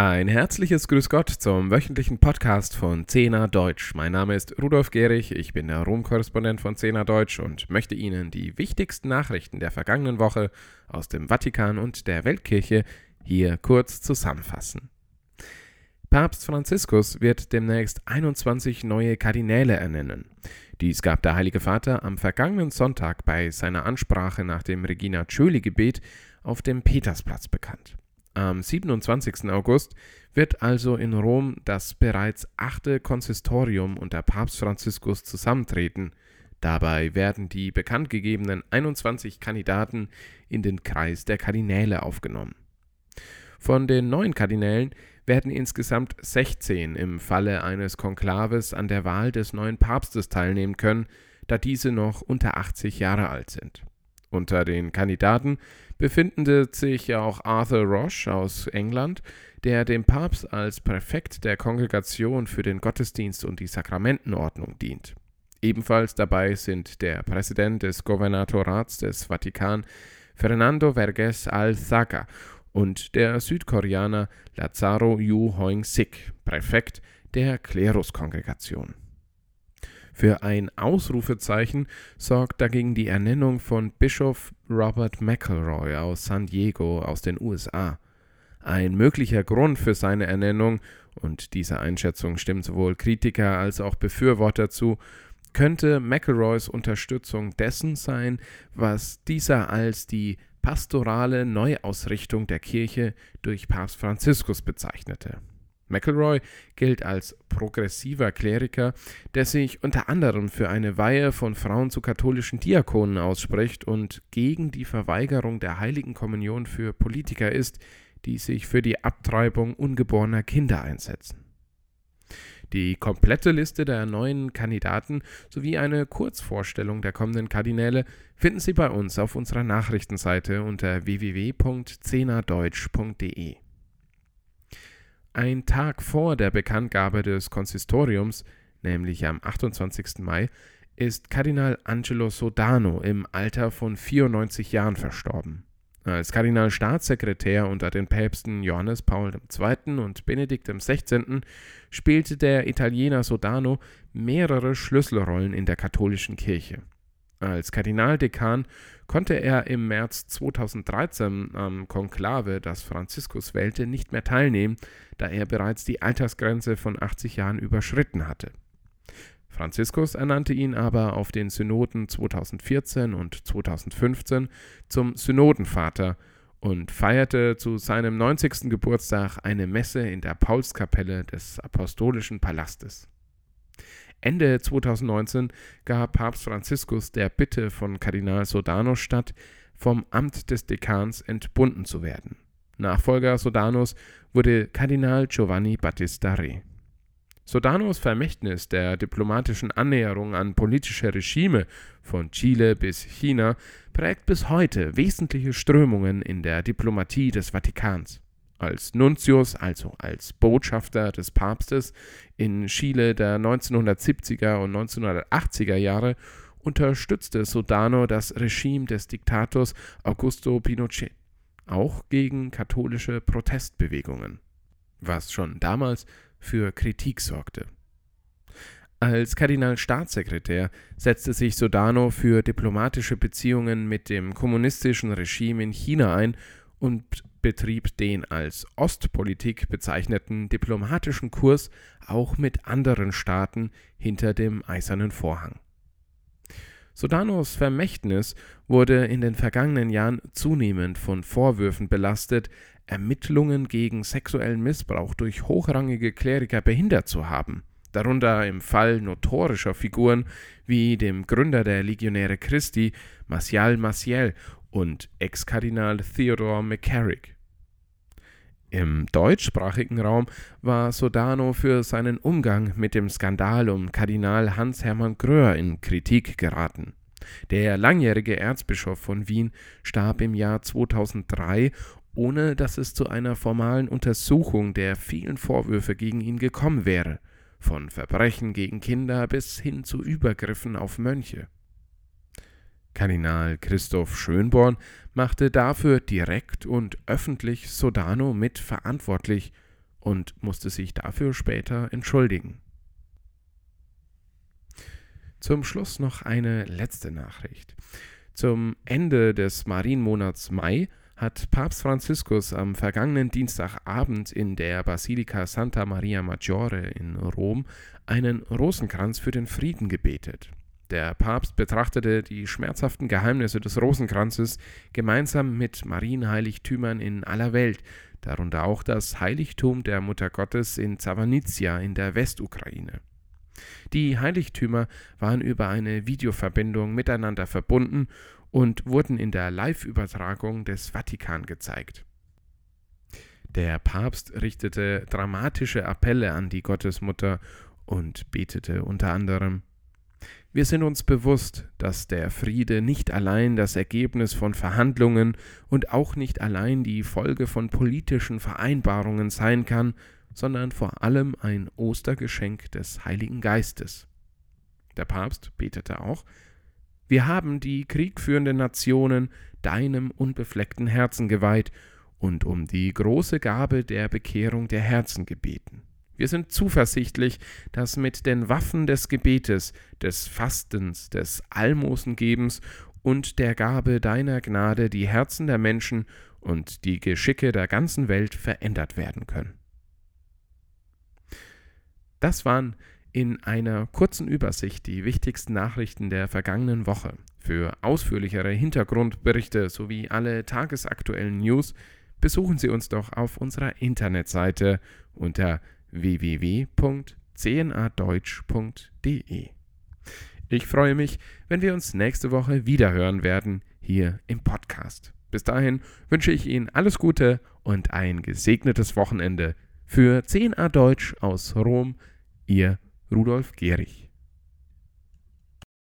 Ein herzliches Grüß Gott zum wöchentlichen Podcast von Zehner Deutsch. Mein Name ist Rudolf Gehrig, ich bin der Rom-Korrespondent von Zehner Deutsch und möchte Ihnen die wichtigsten Nachrichten der vergangenen Woche aus dem Vatikan und der Weltkirche hier kurz zusammenfassen. Papst Franziskus wird demnächst 21 neue Kardinäle ernennen. Dies gab der Heilige Vater am vergangenen Sonntag bei seiner Ansprache nach dem Regina Coeli-Gebet auf dem Petersplatz bekannt. Am 27. August wird also in Rom das bereits achte Konsistorium unter Papst Franziskus zusammentreten. Dabei werden die bekanntgegebenen 21 Kandidaten in den Kreis der Kardinäle aufgenommen. Von den neuen Kardinälen werden insgesamt 16 im Falle eines Konklaves an der Wahl des neuen Papstes teilnehmen können, da diese noch unter 80 Jahre alt sind. Unter den Kandidaten befindet sich auch Arthur Roche aus England, der dem Papst als Präfekt der Kongregation für den Gottesdienst und die Sakramentenordnung dient. Ebenfalls dabei sind der Präsident des Gouvernatorats des Vatikan, Fernando Verges Al-Zaga, und der Südkoreaner Lazaro Yu Hoing-sik, Präfekt der Kleruskongregation. Für ein Ausrufezeichen sorgt dagegen die Ernennung von Bischof Robert McElroy aus San Diego aus den USA. Ein möglicher Grund für seine Ernennung, und dieser Einschätzung stimmt sowohl Kritiker als auch Befürworter zu, könnte McElroys Unterstützung dessen sein, was dieser als die pastorale Neuausrichtung der Kirche durch Papst Franziskus bezeichnete. McElroy gilt als progressiver Kleriker, der sich unter anderem für eine Weihe von Frauen zu katholischen Diakonen ausspricht und gegen die Verweigerung der heiligen Kommunion für Politiker ist, die sich für die Abtreibung ungeborener Kinder einsetzen. Die komplette Liste der neuen Kandidaten sowie eine Kurzvorstellung der kommenden Kardinäle finden Sie bei uns auf unserer Nachrichtenseite unter www.zenadeutsch.de. Ein Tag vor der Bekanntgabe des Konsistoriums, nämlich am 28. Mai, ist Kardinal Angelo Sodano im Alter von 94 Jahren verstorben. Als Kardinalstaatssekretär unter den Päpsten Johannes Paul II. und Benedikt XVI. spielte der Italiener Sodano mehrere Schlüsselrollen in der katholischen Kirche. Als Kardinaldekan konnte er im März 2013 am Konklave, das Franziskus wählte, nicht mehr teilnehmen, da er bereits die Altersgrenze von 80 Jahren überschritten hatte. Franziskus ernannte ihn aber auf den Synoden 2014 und 2015 zum Synodenvater und feierte zu seinem 90. Geburtstag eine Messe in der Paulskapelle des Apostolischen Palastes. Ende 2019 gab Papst Franziskus der Bitte von Kardinal Sodano statt, vom Amt des Dekans entbunden zu werden. Nachfolger Sodanos wurde Kardinal Giovanni Battista Re. Sodanos Vermächtnis der diplomatischen Annäherung an politische Regime von Chile bis China prägt bis heute wesentliche Strömungen in der Diplomatie des Vatikans als Nuntius, also als Botschafter des Papstes in Chile der 1970er und 1980er Jahre, unterstützte Sodano das Regime des Diktators Augusto Pinochet, auch gegen katholische Protestbewegungen, was schon damals für Kritik sorgte. Als Kardinalstaatssekretär setzte sich Sodano für diplomatische Beziehungen mit dem kommunistischen Regime in China ein und betrieb den als Ostpolitik bezeichneten diplomatischen Kurs auch mit anderen Staaten hinter dem eisernen Vorhang. Sodanos Vermächtnis wurde in den vergangenen Jahren zunehmend von Vorwürfen belastet, Ermittlungen gegen sexuellen Missbrauch durch hochrangige Kleriker behindert zu haben, darunter im Fall notorischer Figuren wie dem Gründer der Legionäre Christi, Martial Maciel und Ex-Kardinal Theodore McCarrick. Im deutschsprachigen Raum war Sodano für seinen Umgang mit dem Skandal um Kardinal Hans-Hermann Gröhr in Kritik geraten. Der langjährige Erzbischof von Wien starb im Jahr 2003, ohne dass es zu einer formalen Untersuchung der vielen Vorwürfe gegen ihn gekommen wäre, von Verbrechen gegen Kinder bis hin zu Übergriffen auf Mönche. Kardinal Christoph Schönborn machte dafür direkt und öffentlich Sodano mit verantwortlich und musste sich dafür später entschuldigen. Zum Schluss noch eine letzte Nachricht. Zum Ende des Marienmonats Mai hat Papst Franziskus am vergangenen Dienstagabend in der Basilika Santa Maria Maggiore in Rom einen Rosenkranz für den Frieden gebetet. Der Papst betrachtete die schmerzhaften Geheimnisse des Rosenkranzes gemeinsam mit Marienheiligtümern in aller Welt, darunter auch das Heiligtum der Mutter Gottes in Zavanizia in der Westukraine. Die Heiligtümer waren über eine Videoverbindung miteinander verbunden und wurden in der Live-Übertragung des Vatikan gezeigt. Der Papst richtete dramatische Appelle an die Gottesmutter und betete unter anderem Wir sind uns bewusst, dass der Friede nicht allein das Ergebnis von Verhandlungen und auch nicht allein die Folge von politischen Vereinbarungen sein kann, sondern vor allem ein Ostergeschenk des Heiligen Geistes. Der Papst betete auch wir haben die kriegführenden Nationen deinem unbefleckten Herzen geweiht und um die große Gabe der Bekehrung der Herzen gebeten. Wir sind zuversichtlich, dass mit den Waffen des Gebetes, des Fastens, des Almosengebens und der Gabe deiner Gnade die Herzen der Menschen und die Geschicke der ganzen Welt verändert werden können. Das waren in einer kurzen Übersicht die wichtigsten Nachrichten der vergangenen Woche. Für ausführlichere Hintergrundberichte sowie alle tagesaktuellen News besuchen Sie uns doch auf unserer Internetseite unter www.cnadeutsch.de. Ich freue mich, wenn wir uns nächste Woche wieder hören werden hier im Podcast. Bis dahin wünsche ich Ihnen alles Gute und ein gesegnetes Wochenende. Für 10a Deutsch aus Rom, Ihr Rudolf Gehrig.